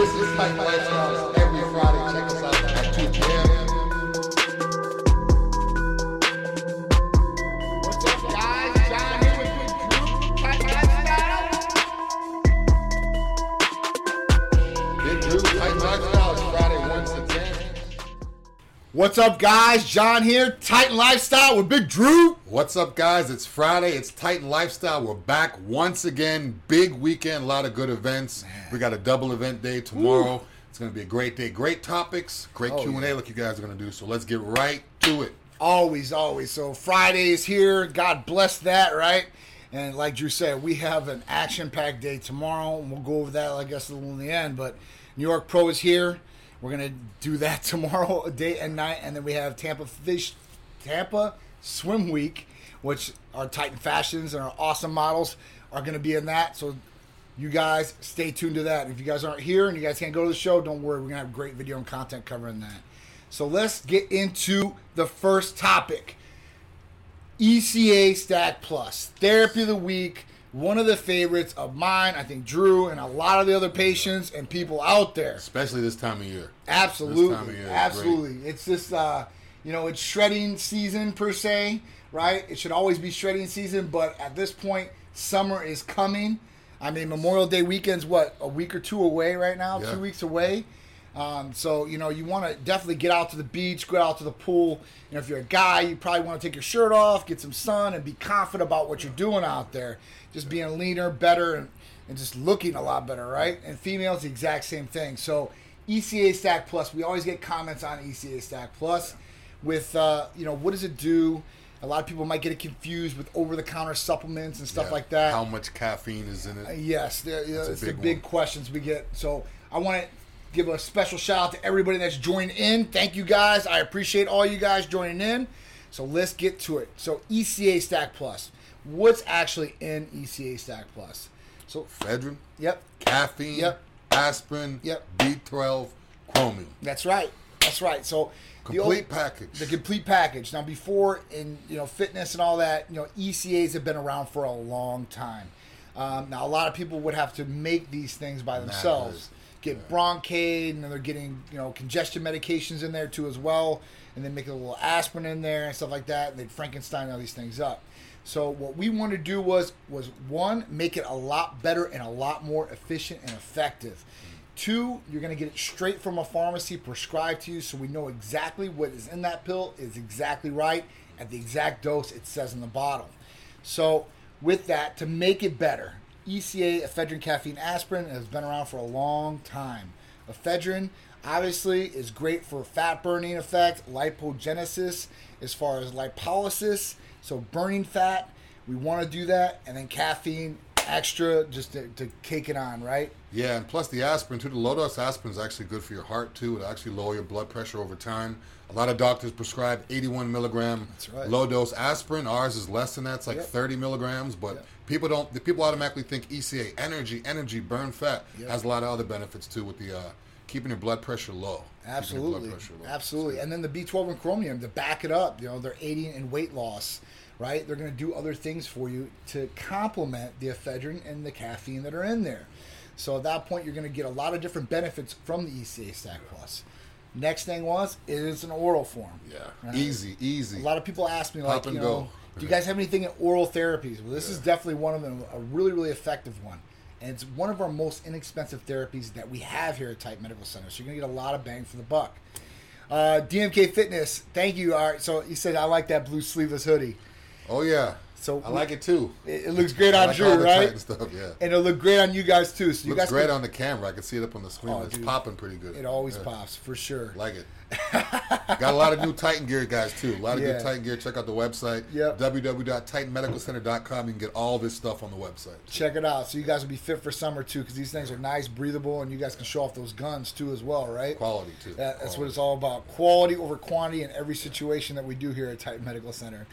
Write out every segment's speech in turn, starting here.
This is Titan Lifestyles every Friday. Check us out What's up, guys? John here, Titan Lifestyle with Big Drew. What's up, guys? It's Friday. It's Titan Lifestyle. We're back once again. Big weekend, a lot of good events. We got a double event day tomorrow. It's going to be a great day. Great topics, great Oh, Q and A. yeah. Like you guys are going to do. So let's get right to it. Always, always. So Friday is here. God bless that, right? And like Drew said, we have an action-packed day tomorrow, and we'll go over that, I guess, a little in the end. But New York Pro is here. We're gonna do that tomorrow, day and night, and then we have Tampa Fish, Tampa Swim Week, which our Titan fashions and our awesome models are gonna be in that. So you guys stay tuned to that. If you guys aren't here and you guys can't go to the show, don't worry. We're gonna have great video and content covering that. So let's get into the first topic. ECA Stack Plus, Therapy of the Week, one of the favorites of mine, I think Drew, and a lot of the other patients and people out there. Especially this time of year. Absolutely, of year absolutely. It's just uh, you know, it's shredding season per se, right? It should always be shredding season, but at this point, summer is coming. I mean, Memorial Day weekend's what a week or two away right now, Yeah. two weeks away. Um, so you know, you want to definitely get out to the beach, go out to the pool. You know, if you're a guy, you probably want to take your shirt off, get some sun, and be confident about what you're doing out there. Just being leaner, better, and, and just looking a lot better, right? And females, the exact same thing. So ECA Stack Plus, we always get comments on ECA Stack Plus with uh, you know what does it do? A lot of people might get it confused with over-the-counter supplements and stuff Yeah. like that. How much caffeine is in it? Yes, the, yeah, a it's the big big questions we get. So I want to give a special shout out to everybody that's joined in. Thank you guys. I appreciate all you guys joining in. So let's get to it. So ECA Stack Plus. What's actually in ECA Stack Plus? So Ephedrine, yep, caffeine, Yep. aspirin, Yep. B12, chromium. that's right. That's right. So the Complete package. The complete package. Now, before in you know fitness and all that, you know ECAs have been around for a long time. Um, now, a lot of people would have to make these things by themselves. Get Bronkaid, and then they're getting you know congestion medications in there too as well, and then make a little aspirin in there and stuff like that. And they'd Frankenstein all these things up. So what we wanted to do was was one make it a lot better and a lot more efficient and effective. Two, you're going to get it straight from a pharmacy prescribed to you so we know exactly what is in that pill is exactly right at the exact dose it says in the bottle. So, with that, to make it better, ECA, ephedrine, caffeine, aspirin has been around for a long time. Ephedrine, obviously, is great for fat burning effect, lipogenesis, as far as lipolysis, so burning fat. We want to do that. And then caffeine, extra, just to, to cake it on, right? Yeah, and plus the aspirin too. The low dose aspirin is actually good for your heart too. It actually lower your blood pressure over time. A lot of doctors prescribe 81 milligram right. low dose aspirin. Ours is less than that. It's like Yep. 30 milligrams. But Yep. People don't. The people automatically think ECA, energy, energy, burn fat, Yep. has a lot of other benefits too with the uh, keeping your blood pressure low. Absolutely, pressure low. absolutely. And then the B12 and chromium to back it up. You know, they're aiding in weight loss, right? They're going to do other things for you to complement the ephedrine and the caffeine that are in there. So at that point, you're going to get a lot of different benefits from the ECA Stack Plus. Next thing was it is an oral form. Yeah, Right. easy, easy. A lot of people ask me like, Pop and you go. Do you guys have anything in oral therapies? Well, this is definitely one of them, a really, really effective one. And it's one of our most inexpensive therapies that we have here at Titan Medical Center. So you're going to get a lot of bang for the buck. Uh, DMK Fitness, thank you. All right, so you said I like that blue sleeveless hoodie. oh yeah. So I like it too. It, it looks great on like Drew, right? Stuff. Yeah. And it'll look great on you guys too. So you Looks guys great can- on the camera. I can see it up on the screen. Oh, it's dude. popping pretty good. It always Yeah. pops for sure. Like it. Got a lot of new Titan gear, guys, too. A lot of Yeah. good Titan gear. Check out the website. Yep. www.titanmedicalcenter.com. You can get all this stuff on the website. Check it out. So you guys will be fit for summer too, because these things are nice, breathable, and you guys can show off those guns too as well, right? Quality, too. That, that's what it's all about. Quality over quantity in every situation that we do here at Titan Medical Center.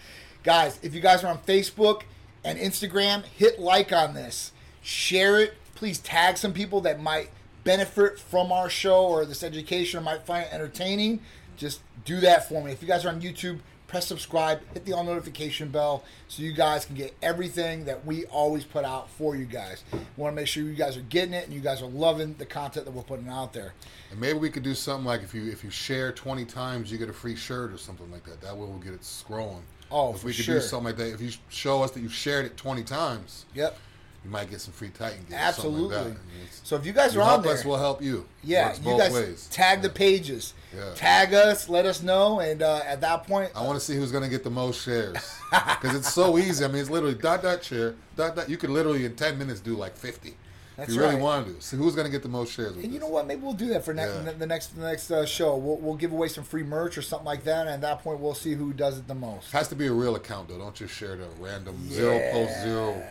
Guys, if you guys are on Facebook and Instagram, hit like on this. Share it. Please tag some people that might benefit from our show or this education or might find it entertaining. Just do that for me. If you guys are on YouTube, press subscribe, hit the all notification bell so you guys can get everything that we always put out for you guys. We want to make sure you guys are getting it and you guys are loving the content that we're putting out there. And maybe we could do something like if you if you share twenty times, you get a free shirt or something like that. That way we'll get it scrolling. Oh, if we could sure. do something like that, if you show us that you've shared it twenty times, Yep. you might get some free Titan gear. Absolutely. Like that. I mean, So if you guys you are on there, us, we'll help you. yeah, you both guys ways. tag the pages, Yeah. tag us, let us know, and uh, at that point, I want to see who's going to get the most shares because it's so easy. I mean, it's literally dot dot share dot dot. You could literally in ten minutes do like fifty. That's you really right. want to. So who's going to get the most shares? With And you this? know what? Maybe we'll do that for next Yeah. the next the next uh, show. We'll, we'll give away some free merch or something like that, and at that point, we'll see who does it the most. Has to be a real account though. Don't just share the random zero post zero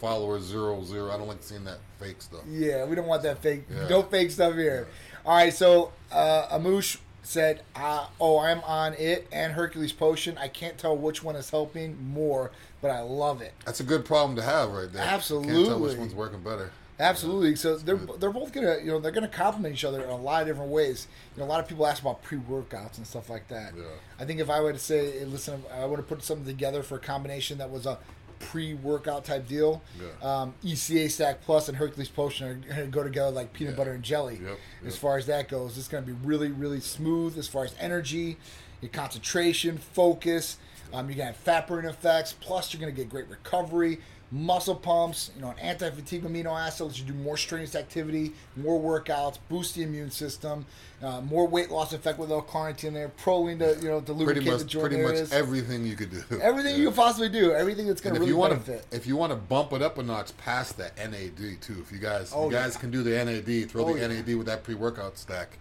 followers zero zero. I don't like seeing that fake stuff. Yeah, we don't want that fake. Yeah. No fake stuff here. All right, so uh, Amoosh said, uh, "Oh, I'm on it and Hercules Potion. I can't tell which one is helping more, but I love it. That's a good problem to have right there. Absolutely, can't tell which one's working better. Absolutely. So they're they're both gonna you know they're gonna complement each other in a lot of different ways. You know, a lot of people ask about pre workouts and stuff like that. Yeah. I think if I were to say, listen, I would have put something together for a combination that was a pre workout type deal. Yeah. Um, ECA Stack Plus and Hercules Potion are going to go together like peanut Yeah. butter and jelly. Yep, As far as that goes, it's going to be really really smooth as far as energy, your concentration, focus. Um, you're gonna have fat burning effects. Plus, you're gonna get great recovery, muscle pumps. You know, an anti-fatigue amino acid lets you do more strenuous activity, more workouts, boost the immune system, uh, more weight loss effect with L-carnitine there, proline to you know to lubricate the much, joint pretty much everything you could do. Everything you Yeah. could possibly do, everything that's gonna if really you want benefit. to, if you want to bump it up a notch past the NAD too, if you guys, Oh, you guys yeah. can do the NAD, throw Oh, the yeah. NAD with that pre-workout stack,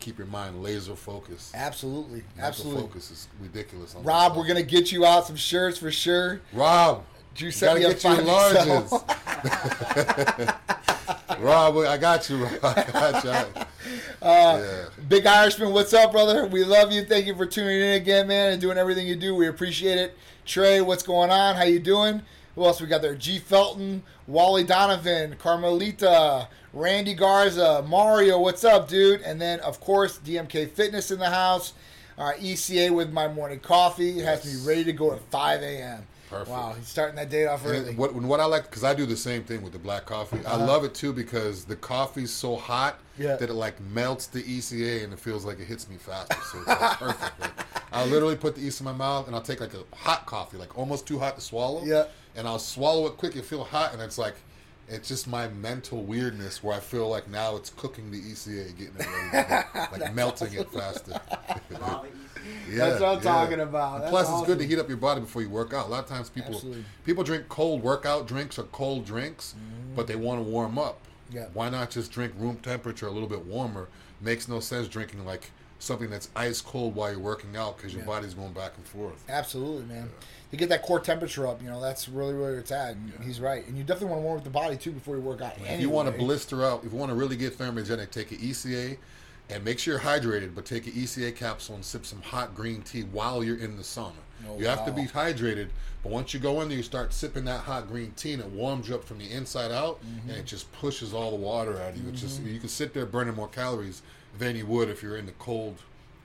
keep your mind laser focused. Absolutely, Mental absolutely. focus is ridiculous. on Rob, we're gonna get you out some shirts for sure. Rob. Set gotta get you larges. Rob, I got you. Rob. I got you. Uh, yeah. Big Irishman, what's up, brother? We love you. Thank you for tuning in again, man, and doing everything you do. We appreciate it. Trey, what's going on? How you doing? Who else we got there? G Felton, Wally Donovan, Carmelita, Randy Garza, Mario, what's up, dude? And then, of course, DMK Fitness in the house. Uh, ECA with my morning coffee. It has Yes. me ready to go at 5 a.m. Perfect. Wow, he's starting that day off And early. it- what, what I like, because I do the same thing with the black coffee. I uh-huh. love it too because the coffee's so hot Yeah. that it like melts the ECA and it feels like it hits me faster. So it's like perfect. Like, I'll literally put the ECA in my mouth and I'll take like a hot coffee, like almost too hot to swallow. Yeah. And I'll swallow it quick and feel hot and it's like, it's just my mental weirdness where I feel like now it's cooking the ECA, getting it ready, like melting it faster. Yeah, That's what I'm talking about. That's plus, it's good to heat up your body before you work out. A lot of times, people Absolutely. people drink cold workout drinks or cold drinks, mm. but they want to warm up. Yeah. Why not just drink room temperature, a little bit warmer? Makes no sense drinking like something that's ice cold while you're working out because your Yeah. body's going back and forth. Absolutely, man. To get that core temperature up, you know, that's really where it's at. And He's right. And you definitely want to warm up the body too before you work out. If you want to blister out, if you want to really get thermogenic, take an ECA and make sure you're hydrated, but take an ECA capsule and sip some hot green tea while you're in the sauna. Oh, you have to be hydrated, but once you go in there, you start sipping that hot green tea and it warms you up from the inside out Mm-hmm. and it just pushes all the water out of you. It's just you can sit there burning more calories than you would if you're in the cold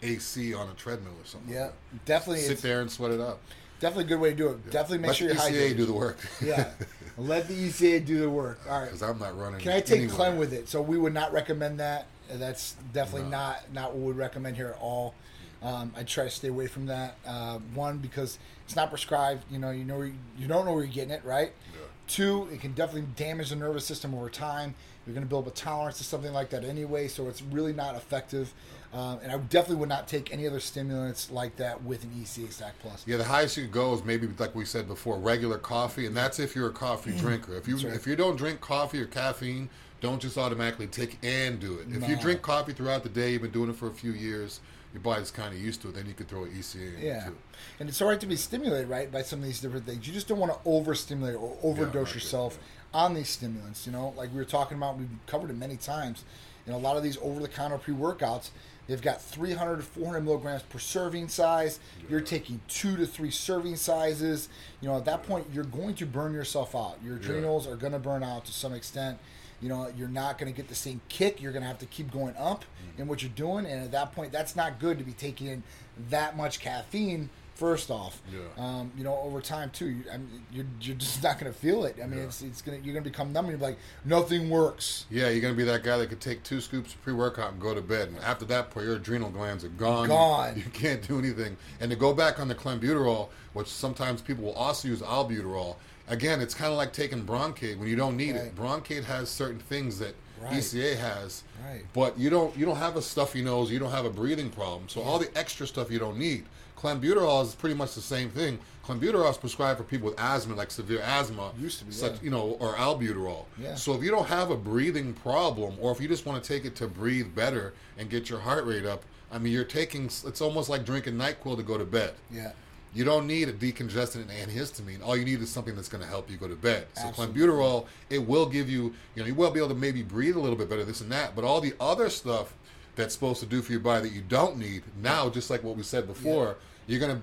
AC on a treadmill or something. Yeah, definitely. Sit there and sweat it up. definitely a good way to do it. Definitely make Let sure you're ECA hydrated. do the work. yeah, let the ECA do the work. All right. Because I'm not running. Can I take anywhere. Clen with it? So we would not recommend that. That's definitely No. not not what we would recommend here at all. Um, I try to stay away from that. Uh, one because it's not prescribed. You know, you know you don't know where you're getting it, right? Yeah. Two, it can definitely damage the nervous system over time. You're going to build up a tolerance to something like that anyway, so it's really not effective. Um, and I definitely would not take any other stimulants like that with an ECA Stack Plus. Yeah, the highest you go is maybe like we said before, regular coffee, and that's if you're a coffee drinker. If you. Right. if you don't drink coffee or caffeine, don't just automatically take and do it. If you drink coffee throughout the day, you've been doing it for a few years, your body's kind of used to it. Then you could throw an ECA in Yeah, too. and it's all right to be stimulated, right, by some of these different things. You just don't want to overstimulate or overdose right, yourself on these stimulants. You know, like we were talking about, we've covered it many times. In a lot of these over-the-counter pre-workouts, they've got 300 to 400 milligrams per serving size. You're taking two to three serving sizes. You know, at that point, you're going to burn yourself out. Your adrenals are going to burn out to some extent. You know, you're not going to get the same kick. You're going to have to keep going up mm-hmm. in what you're doing, and at that point, that's not good to be taking in that much caffeine First off, Yeah. um, you know, over time too, you, I mean, you're, you're just not going to feel it. I mean, Yeah. it's, it's gonna you're gonna become numb. and You're like, nothing works. Yeah, you're gonna be that guy that could take two scoops of pre-workout and go to bed, and after that point, your adrenal glands are gone. Gone. You, can't do anything. And to go back on the clenbuterol, which sometimes people will also use albuterol. Again, it's kind of like taking Bronkaid when you don't need it. Right. Bronkaid has certain things that Right. ECA has, Right. but you don't. You don't have a stuffy nose. You don't have a breathing problem. So all the extra stuff you don't need. Clenbuterol is pretty much the same thing. Clenbuterol is prescribed for people with asthma, like severe asthma, Used to be, such yeah. you know, or albuterol. Yeah. So if you don't have a breathing problem, or if you just want to take it to breathe better and get your heart rate up, I mean, you're taking. It's almost like drinking Nyquil to go to bed. Yeah. You don't need a decongestant and antihistamine. All you need is something that's going to help you go to bed. So Absolutely. clenbuterol, it will give you, you know, you will be able to maybe breathe a little bit better, this and that. But all the other stuff that's supposed to do for your body that you don't need now, just like what we said before, you're going to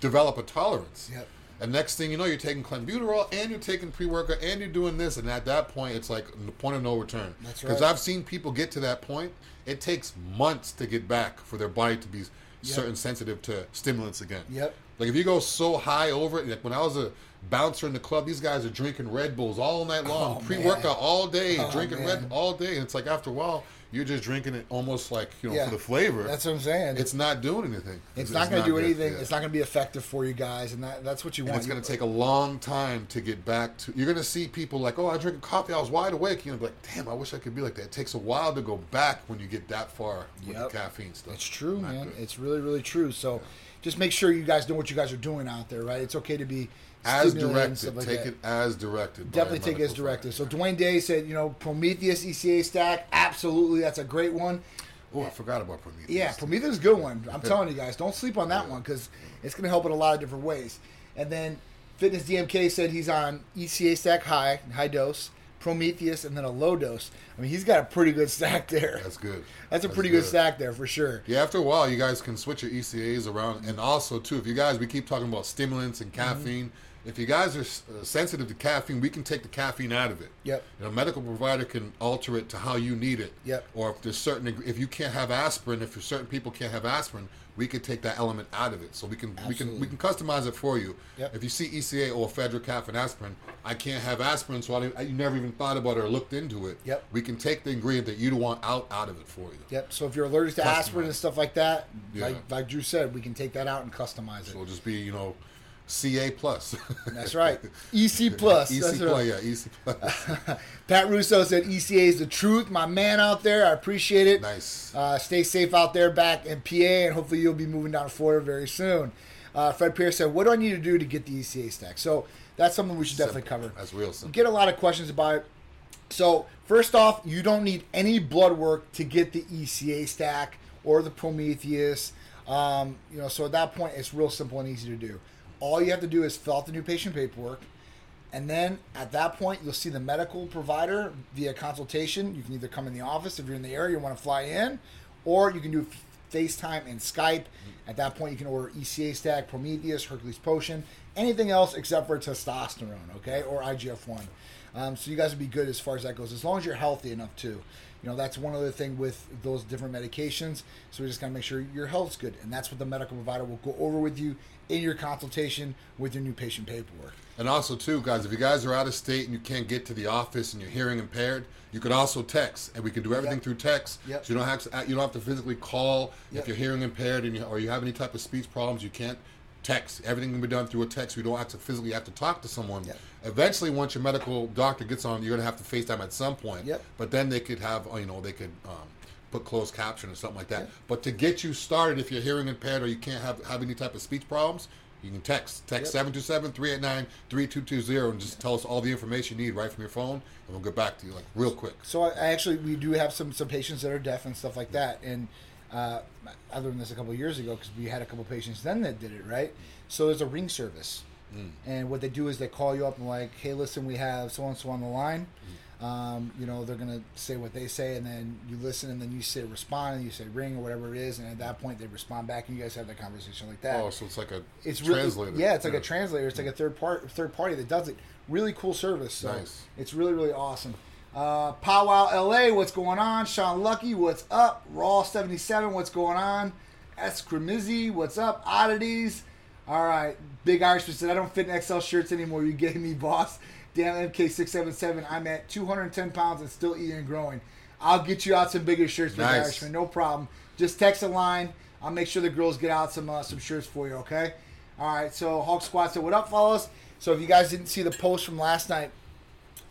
develop a tolerance. Yep. And next thing you know, you're taking clenbuterol and you're taking pre-workout and you're doing this, and at that point, it's like the point of no return. That's Because. I've seen people get to that point. It takes months to get back for their body to be certain sensitive to stimulants again. Yep. Like if you go so high over it, like when I was a bouncer in the club, these guys are drinking Red Bulls all night oh, long, Oh, pre-workout all day, Oh, drinking man. Red all day, and it's like after a while, you're just drinking it almost like you know Yeah. for the flavor. That's what I'm saying. it's not doing anything. It's not going to do good, anything. yeah. It's not going to be effective for you guys, and that, that's what you And want. it's going to take a long time to get back to. You're going to see people like, "Oh, I drink a coffee. I was wide awake." You know, like, "Damn, I wish I could be like that." It takes a while to go back when you get that far with Yep. the caffeine stuff. It's true, Not man. good. It's really, really true. So, just make sure you guys know what you guys are doing out there, right? It's okay to be as directed. like take that. it as directed. Definitely take it as directed. So. Dwayne Day said, you know, Prometheus ECA stack, absolutely, that's a great one. Oh, I forgot about Prometheus. Yeah, Prometheus is a good one. I'm telling you guys, don't sleep on that one because it's going to help in a lot of different ways. And then Fitness DMK said he's on ECA stack high, high dose, Prometheus, and then a low dose. I mean, he's got a pretty good stack there. That's good. That's a pretty good stack there for sure. Yeah, after a while, you guys can switch your ECAs around, and also too, if you guys, we keep talking about stimulants and Mm-hmm. If you guys are uh, sensitive to caffeine, we can take the caffeine out of it. Yep. And a medical provider can alter it to how you need it. Yep. Or if there's certain, if you can't have aspirin, if certain people can't have aspirin, we could take that element out of it. So we can we can we can customize it for you. Yep. If you see ECA or ephedra, and aspirin, I can't have aspirin, so I, I you never even thought about it or looked into it. Yep. We can take the ingredient that you don't want out out of it for you. Yep. So if you're allergic to aspirin and stuff like that, Yeah. like like Drew said, we can take that out and customize it. So it'll just be, you know, CA plus. That's right. EC plus. EC That's plus, right. yeah, EC plus. Pat Russo said ECA is the truth. My man out there, I appreciate it. nice. Uh, stay safe out there back in PA, and hopefully you'll be moving down to Florida very soon. Uh, Fred Pierce said, "What do I need to do to get the ECA stack?" So that's something we should definitely cover. That's real We simple. get a lot of questions about it. So first off, you don't need any blood work to get the ECA stack or the Prometheus. Um, you know, so at that point, it's real simple and easy to do. All you have to do is fill out the new patient paperwork, and then at that point, you'll see the medical provider via consultation. You can either come in the office if you're in the area, you want to fly in, or you can do FaceTime and Skype. At that point, you can order ECA stack, Prometheus, Hercules Potion, anything else except for testosterone, okay, or IGF 1. Um, so you guys would be good as far as that goes, as long as you're healthy enough too. You know, that's one other thing with those different medications. So we just gotta make sure your health's good, and that's what the medical provider will go over with you in your consultation with your new patient paperwork. And also, too, guys, if you guys are out of state and you can't get to the office and you're hearing impaired, you could also text, and we can do everything Yep. through text. Yep. So you don't have to you don't have to physically call Yep. if you're hearing impaired and you, or you have any type of speech problems. You can't text. Everything can be done through a text. We don't have to physically have to talk to someone. Yep. Eventually, once your medical doctor gets on, you're gonna have to FaceTime at some point. Yep. But then they could have, you know, they could. Um, Put closed caption or something like that. But to get you started, if you're hearing impaired or you can't have, have any type of speech problems, you can text. Text Yep. 727 389 3220 and just tell us all the information you need right from your phone, and we'll get back to you like real quick. So I, actually we do have some some patients that are deaf and stuff like that, and uh, I learned this a couple of years ago because we had a couple of patients then that did it right. So there's a ring service, and what they do is they call you up and like, hey, listen, we have so and so on the line. Um, you know, they're gonna say what they say, and then you listen, and then you say respond, and you say ring or whatever it is, and at that point they respond back, and you guys have that conversation like that. Oh, so it's like a it's translator. Really, yeah, it's like a translator. It's like a third part, third party that does it. Really cool service. So Nice. it's really really awesome. Uh, Powwow LA, what's going on? Sean Lucky, what's up? Raw seventy seven, what's going on? S Cremizzi, what's up? Oddities. All right, Big Irishman said, "I don't fit in XL shirts anymore. You getting me, boss?" Damn MK677, I'm at 210 pounds and still eating and growing. I'll get you out some bigger shirts, Big Nice. Irishman. No problem. Just text a line. I'll make sure the girls get out some uh, some shirts for you. Okay. All right. So Hulk Squad said, "What up, fellas?" So if you guys didn't see the post from last night,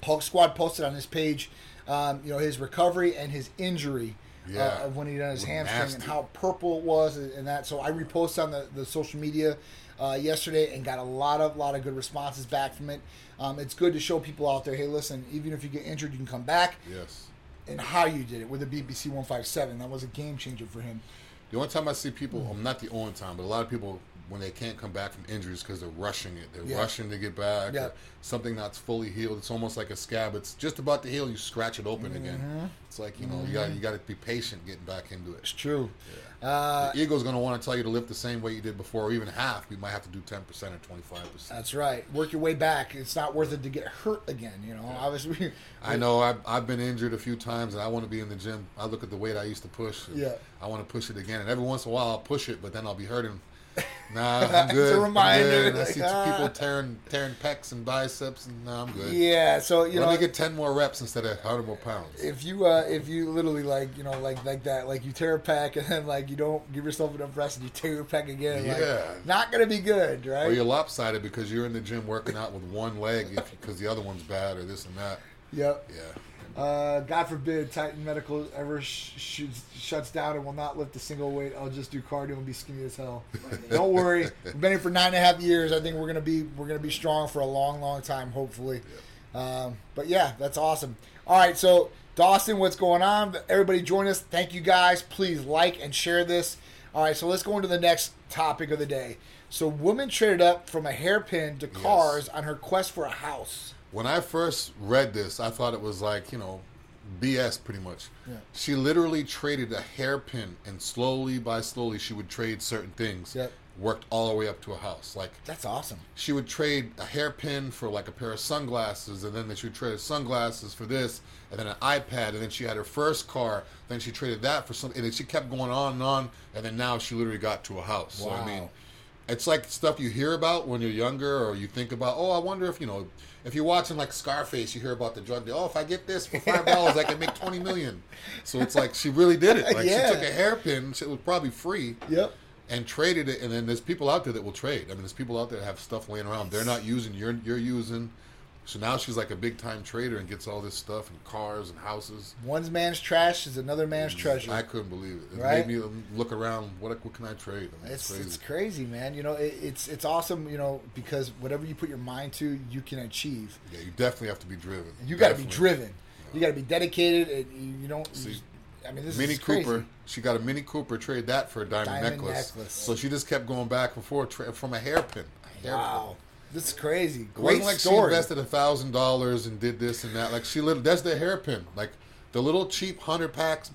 Hulk Squad posted on his page, um, you know, his recovery and his injury Yeah. uh, of when he done his hamstring and how purple it was and, and that. So I reposted on the, the social media uh, yesterday and got a lot of lot of good responses back from it. Um, it's good to show people out there, hey, listen, even if you get injured, you can come back. Yes. And how you did it with the BPC 157, that was a game changer for him. The only time I see people, well, not the only time, but a lot of people when they can't come back from injuries because they're rushing it. They're Yeah. rushing to get back. Yeah. Something that's fully healed. It's almost like a scab. It's just about to heal. You scratch it open Mm-hmm. again. It's like you know you got you got to be patient getting back into it. It's true. Uh, The ego's going to want to tell you to lift the same weight you did before, or even half. You might have to do ten percent or twenty five percent. that's right. Work your way back. It's not worth it to get hurt again. You know, obviously. I know I've, I've been injured a few times, and I want to be in the gym. I look at the weight I used to push. Yeah. I want to push it again, and every once in a while I'll push it, but then I'll be hurting. Nah, I'm good. It's a reminder, good. I see ah. people tearing tearing pecs and biceps, and nah, I'm good. Yeah. So you Let know, me get ten more reps instead of hundred more pounds. if you uh, if you literally like you know like like that like you tear a pack and then like you don't give yourself enough rest and you tear your pack again Yeah. like not gonna be good right? Or you're lopsided because you're in the gym working out with one leg because the other one's bad or this and that. yep Yeah. Uh, God forbid Titan Medical ever sh- sh- shuts down and will not lift a single weight I'll just do cardio and be skinny as hell. Don't worry. We've been here for nine and a half years. I think we're gonna be we're gonna be strong for a long long time hopefully. Um, but yeah that's awesome. All right so Dawson what's going on? Everybody join us. Thank you guys. Please like and share this. All right so let's go into the next topic of the day. So woman traded up from a hairpin to cars on her quest for a house When I first read this, I thought it was like, you know, BS pretty much. Yeah. She literally traded a hairpin and slowly by slowly she would trade certain things. Yep. Worked all the way up to a house. Like that's awesome she would trade a hairpin for like a pair of sunglasses and then she would trade sunglasses for this and then an iPad and then she had her first car then she traded that for something and then she kept going on and on and then now she literally got to a house so I mean Wow. It's like stuff you hear about when you're younger or you think about oh I wonder if you know if you're watching like Scarface you hear about the drug deal. Oh if I get this for five dollars I can make 20 million. So it's like she really did it. Like Yeah. she took a hairpin it was probably free yep. and traded it and then there's people out there that will trade. I mean there's people out there that have stuff laying around. They're not using you're you're using so now she's like a big time trader and gets all this stuff and cars and houses One man's trash is another man's mm, treasure. i couldn't believe it it Right? made me um, look around what what can i trade I mean, it's crazy. it's crazy, man. You know, it, it's it's awesome. You know, because whatever you put your mind to, you can achieve. yeah you definitely have to be driven You got to be driven. You got to be dedicated. And you, you don't. See, I mean, this Mini is crazy. Cooper, she got a Mini Cooper, trade that for a diamond, Diamond necklace. necklace. So she just kept going back and forth tra- from a hairpin. A hairpin. Wow, this is crazy. Great like she invested a thousand dollars and did this and that. Like she lit that's the hairpin. Like the little cheap hundred packs,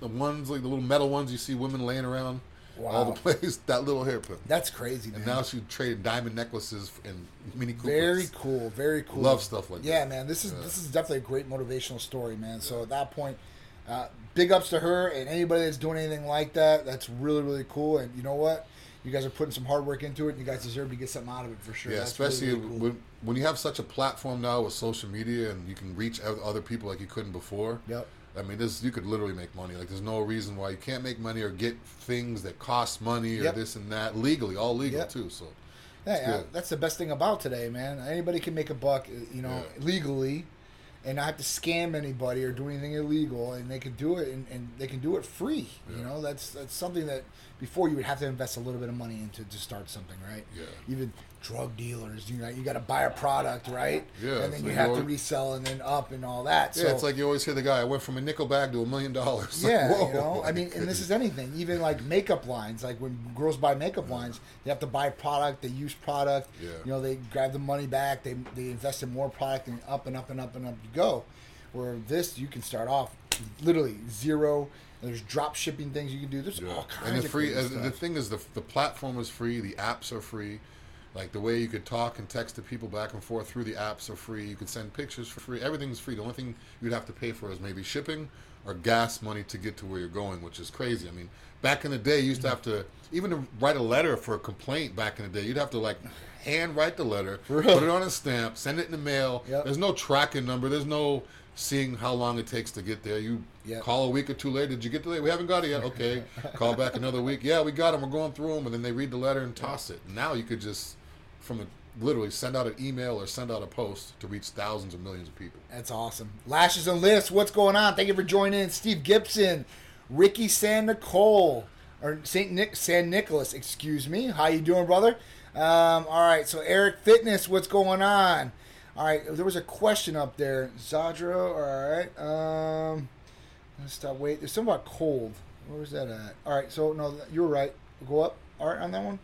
the ones like the little metal ones you see women laying around all the place. That little hairpin. That's crazy, man. And now she traded diamond necklaces and mini Coopers. very cool. Very cool. Love stuff like yeah, that. Yeah, man. This is this is definitely a great motivational story, man. So at that point, uh, big ups to her and anybody that's doing anything like that. That's really really cool. And you know what? You guys are putting some hard work into it, and you guys deserve to get something out of it for sure. Yeah, That's especially really cool. when when you have such a platform now with social media and you can reach oth- other people like you couldn't before. Yep. I mean, this you could literally make money. Like, there's no reason why you can't make money or get things that cost money or Yep. this and that legally, all legal Yep. too. So, Yeah, yeah, that's the best thing about today, man. Anybody can make a buck, you know, Yeah. legally, and not have to scam anybody or do anything illegal, and they can do it, and, and they can do it free. You know, that's that's something that before you would have to invest a little bit of money into to start something, right? Yeah. Even drug dealers, you know, you got to buy a product, right? Yeah, and then so you have to resell and then up and all that. yeah, so, it's like you always hear the guy, I went from a nickel bag to a million dollars. Yeah, whoa, you know, I mean, and this is anything. Even like makeup lines, like when girls buy makeup lines, they have to buy product, they use product. Yeah. You know, they grab the money back, they they invest in more product, and up and up and up and up you go. Where this, you can start off literally zero. There's drop shipping things you can do. There's Yeah. all kinds And the of free, uh, the thing is, the the platform is free, the apps are free, Like the way you could talk and text to people back and forth through the apps are free. You could send pictures for free. Everything's free. The only thing you'd have to pay for is maybe shipping or gas money to get to where you're going, which is crazy. I mean, back in the day, you used to have to even to write a letter for a complaint. Back in the day, you'd have to like hand write the letter, put it on a stamp, send it in the mail. Yep. There's no tracking number. There's no seeing how long it takes to get there. You Yep. call a week or two later. Did you get the letter? We haven't got it yet. Okay. call back another week. Yeah, we got them. We're going through them, and then they read the letter and toss it. Now you could just from a, literally send out an email or send out a post to reach thousands of millions of people. That's awesome. Lashes and lifts. What's going on? Thank you for joining in. Steve Gibson, Ricky San Nicole, or Saint Nick San Nicholas. Excuse me. How you doing, brother? Um, all right. So Eric Fitness. What's going on? All right. There was a question up there. Zadra. All right. Um, let's stop. Wait. There's something about cold. Where was that at? All right. So no, you were right. Go up. All right on that one.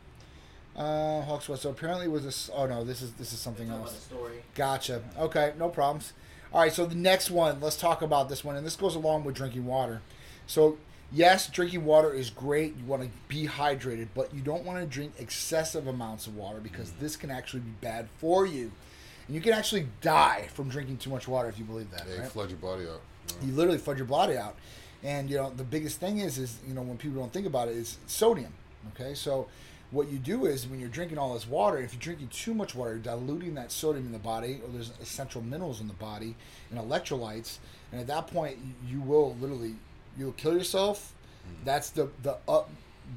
Uh, Hawks West. So apparently it was this. Oh no, this is this is something Talk else. story. Gotcha. Okay, no problems. All right, so the next one, let's talk about this one, and this goes along with drinking water. So, yes, drinking water is great. You want to be hydrated, but you don't want to drink excessive amounts of water because this can actually be bad for you. And you can actually die from drinking too much water if you believe that. Yeah, you flood your body out. you literally flood your body out. And you know the biggest thing is is you know when people don't think about it is sodium. Okay, so what you do is when you're drinking all this water, if you're drinking too much water, you're diluting that sodium in the body, or there's essential minerals in the body and electrolytes, and at that point you, will literally you'll kill yourself. That's the the up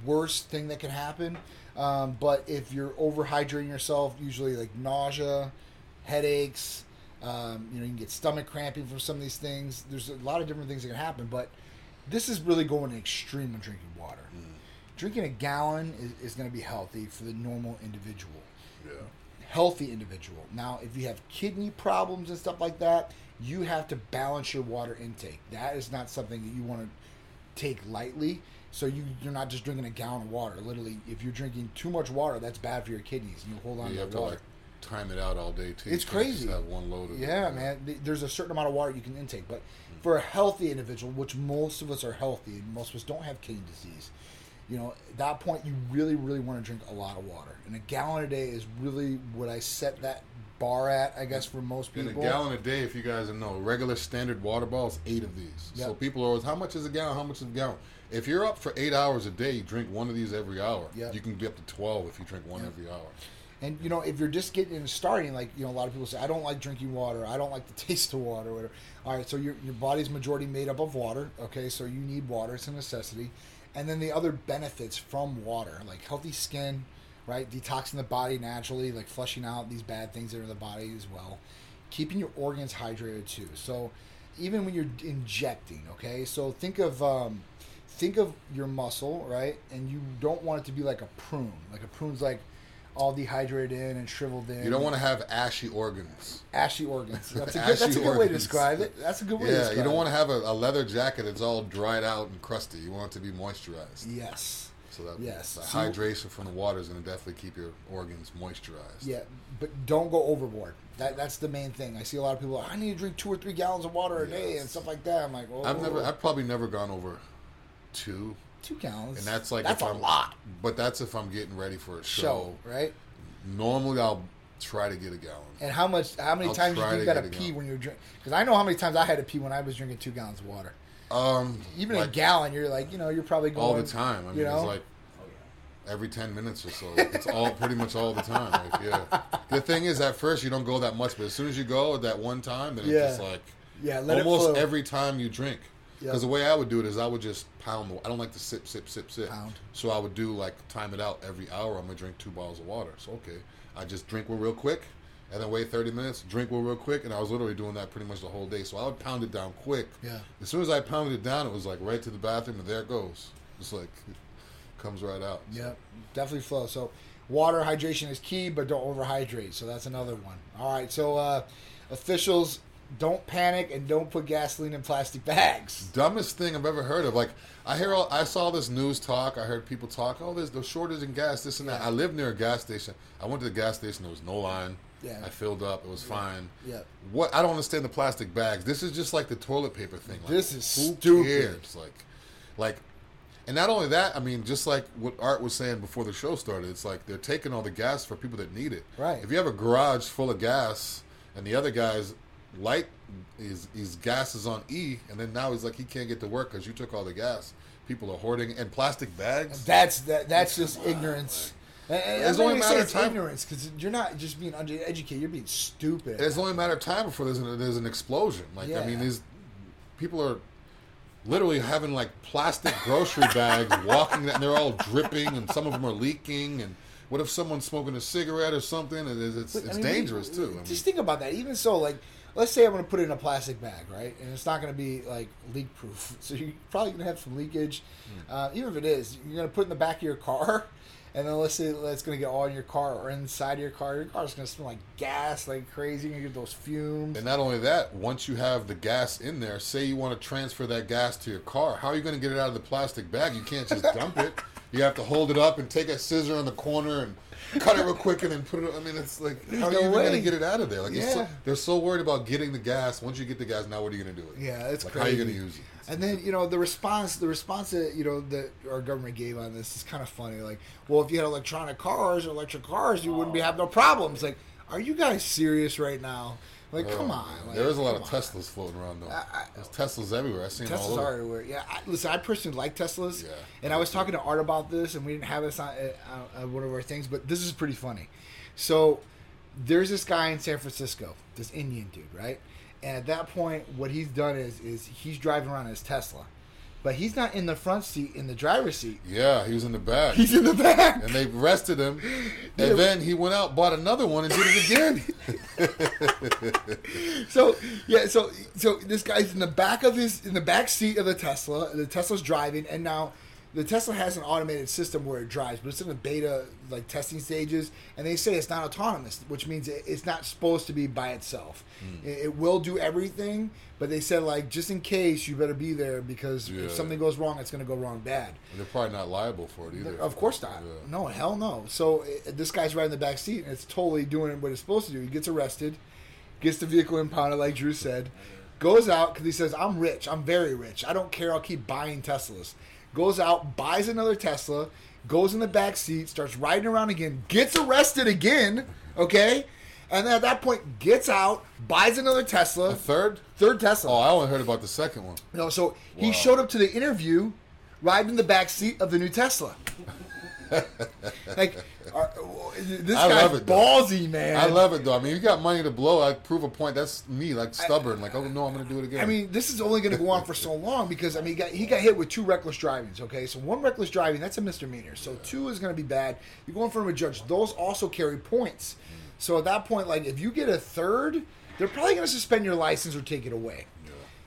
worst thing that can happen. Um, but if you're overhydrating yourself, usually like nausea, headaches, um, you know, you can get stomach cramping from some of these things. There's a lot of different things that can happen, but this is really going to extreme when drinking water. Drinking a gallon is, is going to be healthy for the normal individual, Yeah. healthy individual. Now, if you have kidney problems and stuff like that, you have to balance your water intake. That is not something that you want to take lightly. So you, you're not just drinking a gallon of water. Literally, if you're drinking too much water, that's bad for your kidneys. You hold on You to have that to water. like time it out all day too. It's crazy. have one load of Yeah, it. man. There's a certain amount of water you can intake, but mm. for a healthy individual, which most of us are healthy, and most of us don't have kidney disease, you know, at that point, you really, really want to drink a lot of water. And a gallon a day is really what I set that bar at, I guess, for most people. a gallon a day, if you guys don't know, regular standard water bottles, eight of these. So people are always, how much is a gallon? How much is a gallon? If you're up for eight hours a day, you drink one of these every hour. Yep. You can get up to twelve if you drink one Yep. every hour. And you know, if you're just getting and starting, like you know, a lot of people say, I don't like drinking water. I don't like the taste of water. Or whatever. All right, so your your body's majority made up of water. Okay, so you need water. It's a necessity. And then the other benefits from water, like healthy skin, right? Detoxing the body naturally, like flushing out these bad things that are in the body as well. Keeping your organs hydrated too. So even when you're injecting, okay, so think of um, think of your muscle, right? And you don't want it to be like a prune. Like a prune's like all dehydrated in and shriveled in. You don't want to have ashy organs. ashy organs. That's a good, that's a good way to describe it. That's a good way to Yeah, you don't it. want to have a, a leather jacket that's all dried out and crusty. You want it to be moisturized. Yes. So that Yes. the So- hydration from the water is going to definitely keep your organs moisturized. Yeah, but don't go overboard. That that's the main thing. I see a lot of people. I need to drink two or three gallons of water a day and stuff like that. I'm like, oh, I've never, oh. I've probably never gone over two, two gallons, and that's like that's if a I'm, lot. But that's if I'm getting ready for a show. Show right. Normally, I'll try to get a gallon. And how much? How many I'll times do you you got to pee when you're drinking? Because I know how many times I had to pee when I was drinking two gallons of water. Um, Even a gallon, you're like, you know, you're probably going all the time. I mean, you know? it's like every ten minutes or so. It's all pretty much all the time. Like, yeah. The thing is, at first you don't go that much, but as soon as you go that one time, then Yeah. it's just like yeah, almost every time you drink. Yeah. Because the way I would do it is I would just pound the. I don't like to sip, sip, sip, sip. Pound. So I would do like time it out every hour. I'm gonna drink two bottles of water. So okay, I just drink one real quick, and then wait 30 minutes, drink one real quick, and I was literally doing that pretty much the whole day. So I would pound it down quick. Yeah. As soon as I pounded it down, it was like right to the bathroom, and there it goes. It's like it comes right out. Yep, definitely flow. So, water hydration is key, but don't overhydrate. So that's another one. All right. So, uh, officials, don't panic and don't put gasoline in plastic bags. dumbest thing I've ever heard of. Like I hear, all, I saw this news talk. I heard people talk. Oh, there's the shortage in gas, this and that. I live near a gas station. I went to the gas station. There was no line. Yeah. I filled up. It was fine. Yeah. What I don't understand the plastic bags. This is just like the toilet paper thing. Like, This is who stupid. Cares? Like, like And not only that, I mean, just like what Art was saying before the show started, it's like they're taking all the gas for people that need it. Right. If you have a garage full of gas and the other guy's light is his gas is on E, and then now he's like he can't get to work because you took all the gas. People are hoarding and plastic bags. That's that. That's just ignorance. And It's only a matter of time. ignorance because you're not just being undereducated. You're being stupid. It's only a matter of time before there's an, there's an explosion. Like I mean, these people are literally having like plastic grocery bags walking, and they're all dripping, and some of them are leaking. And what if someone's smoking a cigarette or something? And it's it's, But, I mean, dangerous we- too. I mean, Just think about that. Even so, like, let's say I'm going to put it in a plastic bag, right? And it's not going to be like leak proof, so you're probably going to have some leakage. Hmm. Uh, even if it is, you're going to put it in the back of your car. And then let's say it's going to get all in your car or inside of your car. Your car's going to smell like gas, like crazy. You're going to get those fumes. and not only that, once you have the gas in there, say you want to transfer that gas to your car, how are you going to get it out of the plastic bag? You can't just dump it. You have to hold it up and take a scissor on the corner and cut it real quick and then put it. I mean, it's like how are you even to get it out of there? Like it's so, they're so worried about getting the gas. Once you get the gas, now what are you going to do with it? Yeah, it's like crazy. how are you going to use it? And then you know the response, the response that you know that our government gave on this is kind of funny. Like, well, if you had electronic cars or electric cars, you wouldn't be have no problems. Like, are you guys serious right now? Like, come on. Like, there is a lot of come on. Teslas floating around though. I- I- There's Teslas everywhere. I seen all Teslas over. are everywhere. Yeah, I, listen, I personally like Teslas, Yeah, and I was talking to Art about this, and we didn't have this on uh, uh, one of our things, but this is pretty funny. So, there's this guy in San Francisco, this Indian dude, right? And at that point, what he's done is is he's driving around his Tesla, but he's not in the front seat, in the driver's seat. Yeah, he was in the back. He's in the back. and they arrested him, Yeah. and then he went out, bought another one, and did it again. so yeah, so so this guy's in the back of his in the back seat of the Tesla. The Tesla's driving, and now the Tesla has an automated system where it drives, but it's in the beta like testing stages, and they say it's not autonomous, which means it's not supposed to be by itself. Hmm. It, it will do everything, but they said like just in case you better be there because Yeah. if something goes wrong, it's going to go wrong bad. And they're probably not liable for it either. Of course not. Yeah. No, hell no. So uh, this guy's right in the back seat, and it's totally doing what it's supposed to do. He gets arrested, gets the vehicle impounded, like Drew said, goes out because he says, "I'm rich. I'm very rich. I don't care. I'll keep buying Teslas." Goes out, buys another Tesla, goes in the back seat, starts riding around again, gets arrested again. Okay, and then at that point, gets out, buys another A Tesla, third? third Tesla. Oh, I only heard about the second one. No, so he showed up to the interview, riding in the back seat of the new Tesla. like, are, this I guy's love it, though. ballsy, man. I love it though. I mean, you got money to blow. I prove a point. That's me, like stubborn. Like, oh no, I'm going to do it again. I mean, this is only going to go on for so long because I mean, he got, he got hit with two reckless drivings. Okay, so one reckless driving that's a misdemeanor. So two is going to be bad. You go in front of a judge; those also carry points. So at that point, like if you get a third, they're probably going to suspend your license or take it away.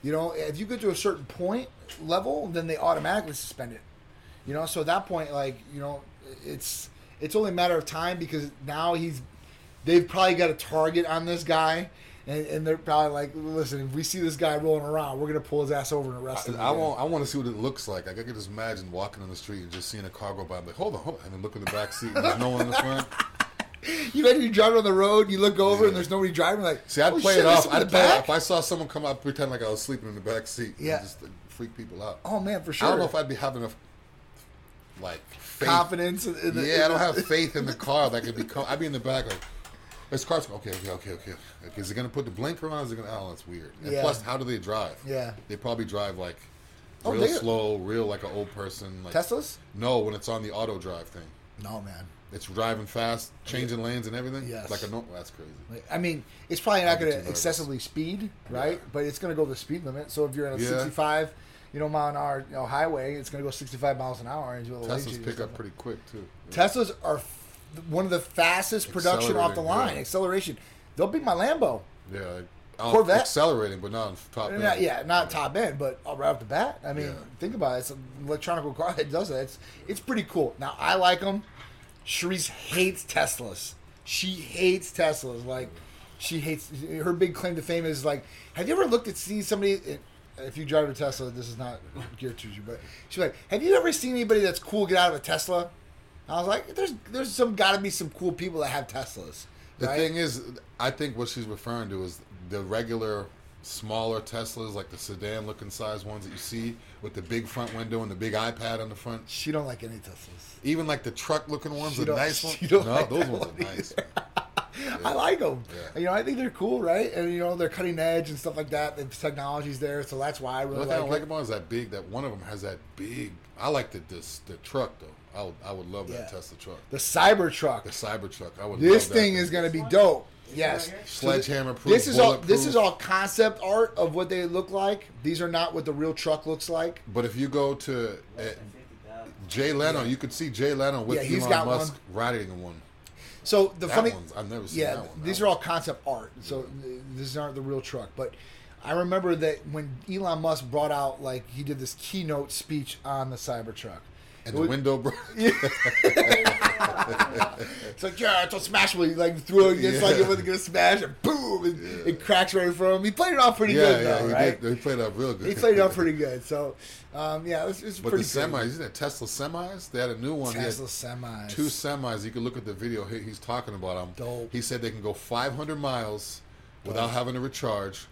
You know, if you get to a certain point level, then they automatically suspend it. You know, so at that point, like you know, it's it's only a matter of time because now he's they've probably got a target on this guy, and, and they're probably like, listen, if we see this guy rolling around, we're gonna pull his ass over and arrest him. I, I want. I want to see what it looks like. Like, I could just imagine walking on the street and just seeing a car go by. I'm like, hold on, hold on, and then look in the back seat and there's no one in the front. You imagine you driving on the road, you look over and there's nobody driving. Like, See, I'd "Oh, play shit, it off. I'd play back?" off. If I saw someone come up, pretend like I was sleeping in the back seat. and Yeah. just to freak people out. Oh man, for sure. I don't know if I'd be having enough, like, faith. confidence. In, in the, Yeah, I don't have faith in the car that could be. Co- I'd be in the back like, this car's okay, okay, okay, okay. okay. Is it gonna put the blinker on? Is it gonna? Oh, that's weird. And Yeah. plus, how do they drive? Yeah. they probably drive like Oh, real slow, real like an old person. Like, Teslas? No, when it's on the auto drive thing, No, man. it's driving fast, changing lanes and everything. Yes. like a no. That's crazy. Like, I mean, it's probably not going to excessively speed, right? But it's going to go the speed limit. So if you're at a Yeah. 65, you know, mile an hour you know, highway, it's going to go 65 miles an hour and do a Teslas pick up pretty quick too. Teslas are f- one of the fastest production off the line. yeah. Acceleration. They'll beat my Lambo. Yeah, like, Corvette. accelerating, but not on top. end. Not, yeah, not top end, but right off the bat. I mean, Yeah. think about it. It's an electronic car that does that. It's it's pretty cool. Now I like them. Sharice hates Teslas. She hates Teslas. Like she hates her big claim to fame is like, have you ever looked at see somebody? Eh, If you drive a Tesla, this is not geared to you, but she's like, have you ever seen anybody that's cool get out of a Tesla? I was like, there's there's some got to be some cool people that have Teslas. The right? thing is, I think what she's referring to is the regular smaller Teslas, like the sedan looking size ones that you see with the big front window and the big iPad on the front. She don't like any Teslas. Even like the truck looking ones, She the nice ones. No, like those ones one are nice. I like them. Yeah. You know, I think they're cool, right? And you know, they're cutting edge and stuff like that. The technology's there, so that's why I The really only thing I like don't like it. about it is that big. That one of them has that big. I like the this the truck though. I would I would love that Yeah. Tesla truck. The Cybertruck. The Cybertruck. I would. This love that thing is going to be dope. Yes. right here? So th- Sledgehammer proof, This is all. This is all concept art of what they look like. These are not what the real truck looks like. But if you go to uh, Less than 50,000. Jay Leno, you could see Jay Leno with Yeah, he's Elon got Musk one. riding in one. So the That funny, I've never seen yeah, that one. these That are all concept art. So th- these aren't the real truck. But I remember that when Elon Musk brought out like he did this keynote speech on the Cybertruck. And It the window broke. It's like yeah, it's unsmashable. He like threw it against like Yeah. it wasn't gonna smash, and boom, and it cracks right in front of him. He played it off pretty yeah, good yeah, though, he right? did. He played it off real good. He played it off pretty good. So um, yeah, it's, it's But pretty the good. semis, see that Tesla semis? They had a new one. Tesla semis. two semis. You can look at the video. He, he's talking about them. Dope. He said they can go 500 miles without having to recharge,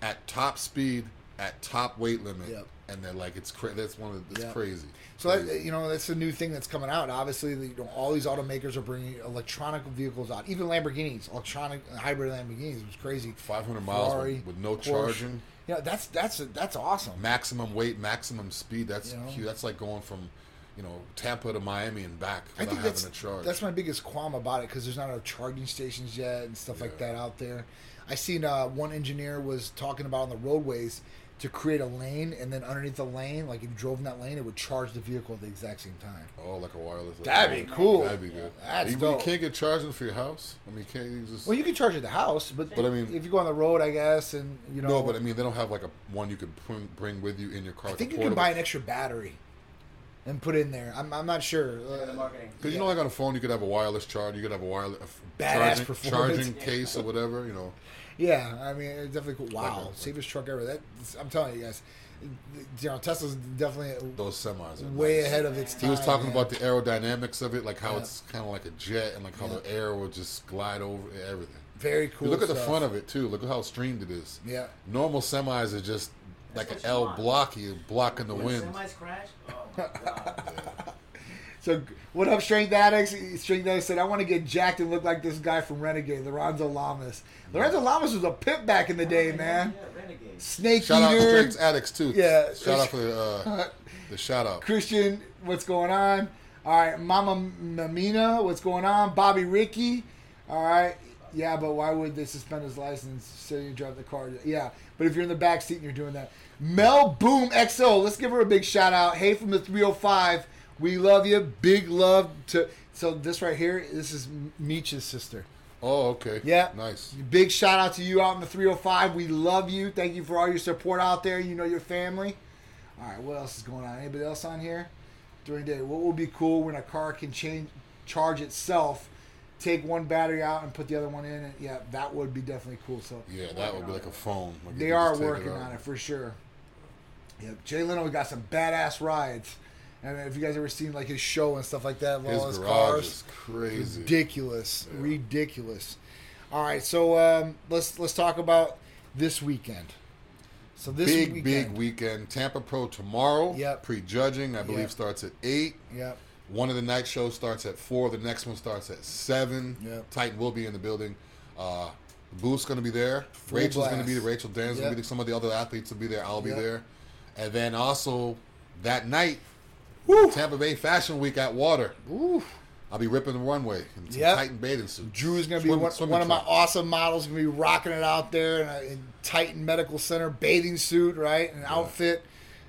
at top speed, at top weight limit, Yep. And they're like, it's cra- That's one of that's Yep. crazy. So that, you know that's a new thing that's coming out. Obviously, the, you know, all these automakers are bringing electronic vehicles out. Even Lamborghinis, electronic hybrid Lamborghinis It was crazy. 500 miles Ferrari, with, with no Porsche. charging, Yeah, that's that's that's awesome. maximum weight, maximum speed. That's You know? huge. That's like going from, you know, Tampa to Miami and back I without think having that's to charge. that's my biggest qualm about it because there's not enough charging stations yet and stuff like that out there. I seen uh, one engineer was talking about on the roadways to create a lane and then underneath the lane, like if you drove in that lane, it would charge the vehicle at the exact same time. Oh, like a wireless. That'd be cool. That'd be good. That's you, dope. you can't get charging for your house. I mean, you can't you just. Well, you can charge at the house, but, But I mean- if you go on the road, I guess, and you know, no, but I mean, they don't have like a one you could bring, bring with you in your car. I think you can buy an extra battery and put in there. I'm, I'm not sure. Yeah, Uh, marketing. Because you know, like on a phone, you could have a wireless charge. You could have a wireless Badass charging, performance. charging case or whatever. You know, yeah, I mean, it's definitely cool. Wow, Like a- safest truck ever. That I'm telling you guys, you know, Tesla's definitely those semis. Are way nice. ahead of its time. He was talking man. about the aerodynamics of it, like how Yeah. it's kind of like a jet, and like how Yeah. the air will just glide over everything. very cool. You look at the front of it too. Look at how streamed it is. Yeah, Normal semis are just like That's an what you L blocky, blocking the When wind. semis crash, oh my god. So what up, Strength Addicts? Strength Addicts said, "I want to get jacked and look like this guy from Renegade, Lorenzo Lamas. Lorenzo Lamas was a pimp back in the day, man. Yeah, Renegade. Snake Shout out to eater, Strengths Addicts too. Yeah. Shout out for the, uh, the shout out. Christian. What's going on? All right, Mama Mamina. What's going on? Bobby Ricky. All right. Yeah, but why would they suspend his license so you drive the car? Yeah, but if you're in the back seat and you're doing that, Mel Boom XO. Let's give her a big shout out. Hey, from the 305. We love you. Big love to. So this right here, this is Meech's sister. Oh, okay. Yeah. Nice. Big shout out to you out in the 305. We love you. Thank you for all your support out there. You know your family. All right, what else is going on? Anybody else on here? During the day, what would be cool when a car can change charge itself? Take one battery out and put the other one in. And yeah, that would be definitely cool. So Yeah, that would be like a phone. Like they are working out. on it for sure. Yeah, Jay Leno got some badass rides. And if you guys ever seen like his show and stuff like that, His all his cars, crazy. ridiculous, ridiculous. All right, so um, let's let's talk about this weekend. So this big, weekend, big weekend. Tampa Pro tomorrow. Yep. Pre-judging, I believe, Yep. starts at eight. Yep. One of the night shows starts at four. The next one starts at seven. Yep. Titan will be in the building. Uh, Booth's going to be there. Full Rachel's going to be there. Rachel Daniels going to be there. Some of the other athletes will be there. I'll be Yep. there. And then also that night, Woo. Tampa Bay Fashion Week at Water. Ooh. I'll be ripping the runway in some Yep. Titan bathing suits. Drew's gonna be one, one of my awesome models. Gonna be rocking it out there in, a, in Titan Medical Center bathing suit, right, an outfit,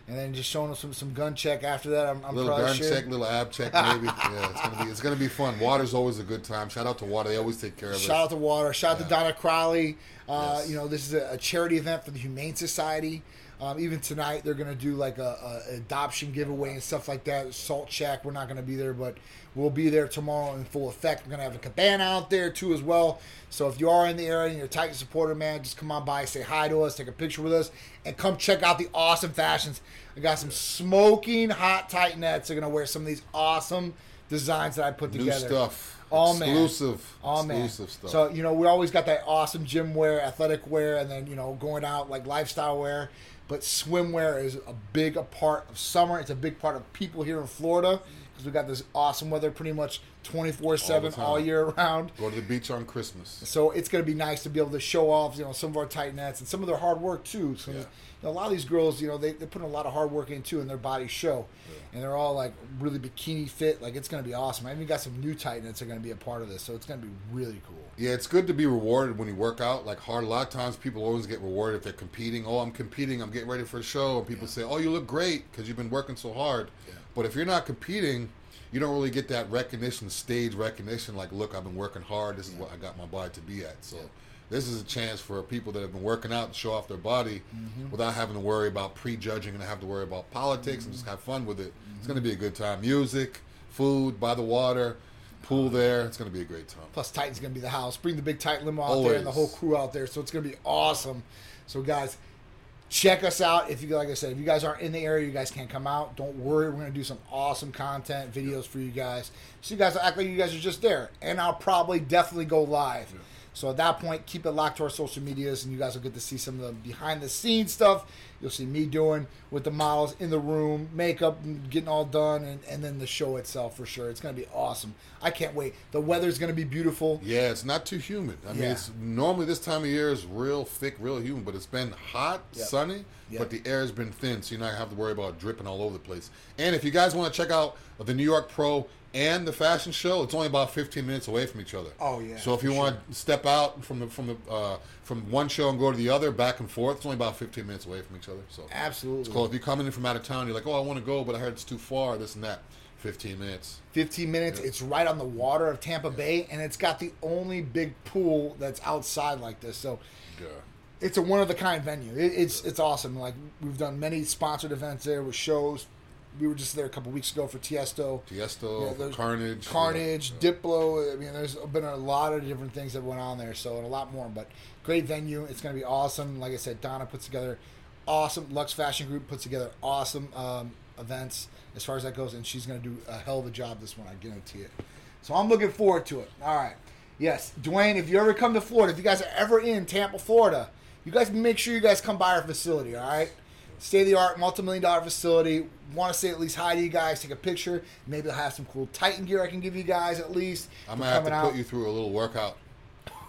and then just showing us some some gun check after that. I'm, I'm little gun sure. check, little ab check, maybe. yeah, it's gonna be it's gonna be fun. Water's always a good time. Shout out to Water; they always take care of us. Shout out to Water. Shout out to Donna Crowley. Uh, Yes. You know, this is a, a charity event for the Humane Society. Um, even tonight, they're going to do like a, a adoption giveaway and stuff like that. Salt Shack, we're not going to be there, but we'll be there tomorrow in full effect. We're going to have a cabana out there too as well. So if you are in the area and you're a Titan supporter, man, just come on by, say hi to us, take a picture with us, and come check out the awesome fashions. I got some smoking hot Titanettes. They're going to wear some of these awesome designs that I put New together. stuff. Man. exclusive. Man! exclusive stuff. So you know we always got that awesome gym wear, athletic wear, and then you know going out like lifestyle wear. But swimwear is a big a part of summer. It's a big part of people here in Florida because we got this awesome weather pretty much twenty four seven all year round. Go to the beach on Christmas. So it's going to be nice to be able to show off, you know, some of our Titanettes and some of their hard work too. So Yeah. A lot of these girls, you know, they they put a lot of hard work into, and their bodies show, and they're all like really bikini fit. Like it's going to be awesome. I even got some new nets that are going to be a part of this, so it's going to be really cool. Yeah, it's good to be rewarded when you work out. Like hard, a lot of times people always get rewarded if they're competing. Oh, I'm competing. I'm getting ready for the show, and people say, "Oh, you look great because you've been working so hard." But if you're not competing, you don't really get that recognition, stage recognition. Like, look, I've been working hard. This is what I got my body to be at. So, this is a chance for people that have been working out to show off their body Mm-hmm. without having to worry about prejudging and have to worry about politics and just Mm-hmm. have fun with it. It's going to be a good time. Music, food, by the water, pool there. It's going to be a great time. Plus, Titan's going to be the house. Bring the big Titan limo out there and the whole crew out there. So it's going to be awesome. So, guys, check us out. If you, like I said, if you guys aren't in the area, you guys can't come out. Don't worry. We're going to do some awesome content, videos for you guys. So you guys will act like you guys are just there. And I'll probably definitely go live. So at that point, keep it locked to our social medias, and you guys will get to see some of the behind the scenes stuff. You'll see me doing with the models in the room, makeup, and getting all done, and, and then the show itself for sure. It's going to be awesome. I can't wait. The weather's going to be beautiful. Yeah, it's not too humid. I mean, it's normally this time of year is real thick, real humid, but it's been hot, Yep. sunny, Yep. but the air has been thin, so you're not gonna have to worry about dripping all over the place. And if you guys want to check out the New York Pro and the fashion show, it's only about 15 minutes away from each other. Oh, yeah, So if you for want to step out from the from the uh, from one show and go to the other, back and forth, it's only about 15 minutes away from each other. So Absolutely. it's cool. If you're coming in from out of town, you're like, oh, I want to go, but I heard it's too far. This and that. 15 minutes. 15 minutes. It's right on the water of Tampa Bay, and it's got the only big pool that's outside like this. So Yeah. it's a one of a kind venue. It, it's it's awesome. Like we've done many sponsored events there with shows. We were just there a couple weeks ago for Tiesto. Tiesto, Yeah, Carnage, Carnage, yeah. Diplo. I mean, there's been a lot of different things that went on there, so and a lot more. But great venue. It's going to be awesome. Like I said, Donna puts together awesome. Lux Fashion Group puts together awesome um, events as far as that goes, and she's going to do a hell of a job this one. I guarantee it. So I'm looking forward to it. All right. Yes, Dwayne. If you ever come to Florida, if you guys are ever in Tampa, Florida, you guys make sure you guys come by our facility. All right. State of the art, multi million dollar facility. Want to say at least hi to you guys, take a picture. Maybe I'll have some cool Titan gear I can give you guys at least. I'm gonna have to coming put you through a little workout.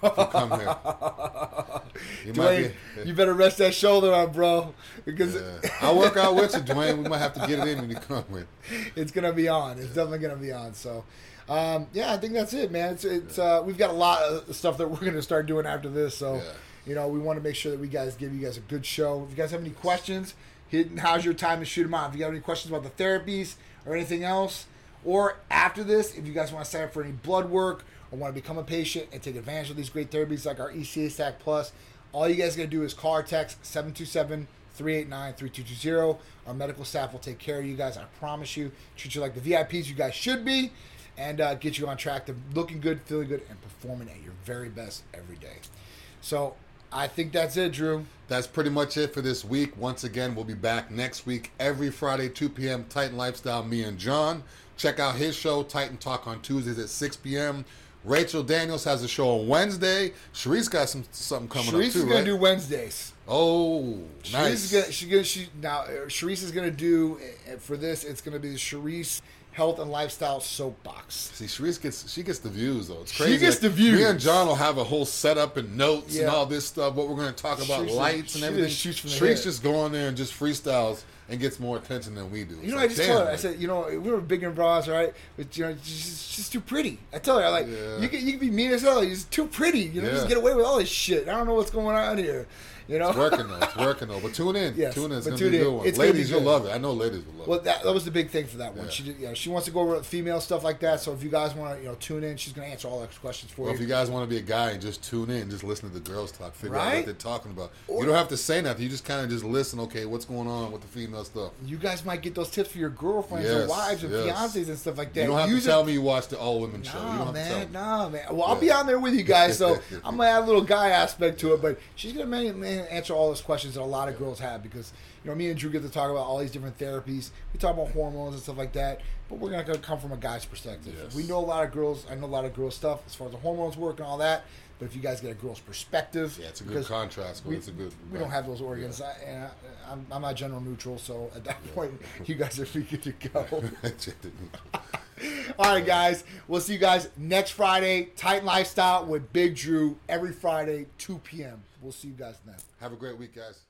Come here, you Dwayne, you better rest that shoulder on, bro, because Yeah. I'll work out with you, Dwayne. We might have to get it in when you come in. it's gonna be on. It's definitely gonna be on. So, um, yeah, I think that's it, man. It's it's uh, we've got a lot of stuff that we're gonna start doing after this. So, Yeah. you know, we want to make sure that we guys give you guys a good show. If you guys have any questions, hit how's your time to shoot them out. If you have any questions about the therapies or anything else, or after this, if you guys want to sign up for any blood work or want to become a patient and take advantage of these great therapies like our ECA Stack Plus, all you guys got to do is call or text 727 389 3220. Our medical staff will take care of you guys. I promise you. Treat you like the VIPs you guys should be and uh, get you on track to looking good, feeling good, and performing at your very best every day. So I think that's it, Drew. That's pretty much it for this week. Once again, we'll be back next week every Friday, 2 p.m. Titan Lifestyle, me and John. Check out his show, Titan Talk, on Tuesdays at 6 p.m. Rachel Daniels has a show on Wednesday. Sharice got some something coming Sharice up too, is gonna right? do Wednesdays. oh, Sharice nice. is gonna, she gonna, she, now, uh, Sharice is going to do, uh, for this, it's going to be the Sharice Health and Lifestyle Soapbox. See, Sharice gets she gets the views though. It's crazy. She gets Like, the views. Me and John will have a whole setup and notes and all this stuff. What we're going to talk about, Sharice- lights and everything. just shoots from the Sharice just go on there and just freestyles and gets more attention than we do. You know, like, I just damn, told her. I said, you know, we were big in bras, right? But you know, she's, she's too pretty. I tell her, I'm like, Yeah. you can you can be mean as hell. You're just too pretty. You know, Yeah. just get away with all this shit. I don't know what's going on here. You know, It's working though. It's working though. But tune in. Yes, tune in. It's but gonna be a good one. Ladies, you'll love it. I know ladies will love Well, it. Well, that, that was the big thing for that one. Yeah. She did, yeah, she wants to go over female stuff like that. So if you guys want to, you know, tune in, she's going to answer all those questions for Well, if you. you guys want to be a guy and just tune in, just listen to the girls talk, figure out what they're talking about. Or- you don't have to say nothing. You just kind of just listen. Okay, what's going on with the female stuff? You guys might get those tips for your girlfriends Yes, and wives and yes. fiancés and stuff like that. You don't have Use to tell it- me you watch the all women show. You don't Nah, have to tell man, nah, man. Well, I'll be on there with you guys, so I'm gonna add a little guy aspect to it. But she's gonna man, answer all those questions that a lot of girls have because you know me and Drew get to talk about all these different therapies. We talk about hormones and stuff like that, but we're not going to come from a guy's perspective. Yes. We know a lot of girls. I know a lot of girls stuff as far as the hormones work and all that. But if you guys get a girl's perspective, Yeah, it's a good contrast, but we, it's a good- We don't have those organs, I, and I, I'm, I'm not general neutral, so at that point, you guys are free to go. All right, guys. We'll see you guys next Friday. Titan Lifestyle with Big Drew every Friday, 2 p.m. We'll see you guys then. have a great week, guys.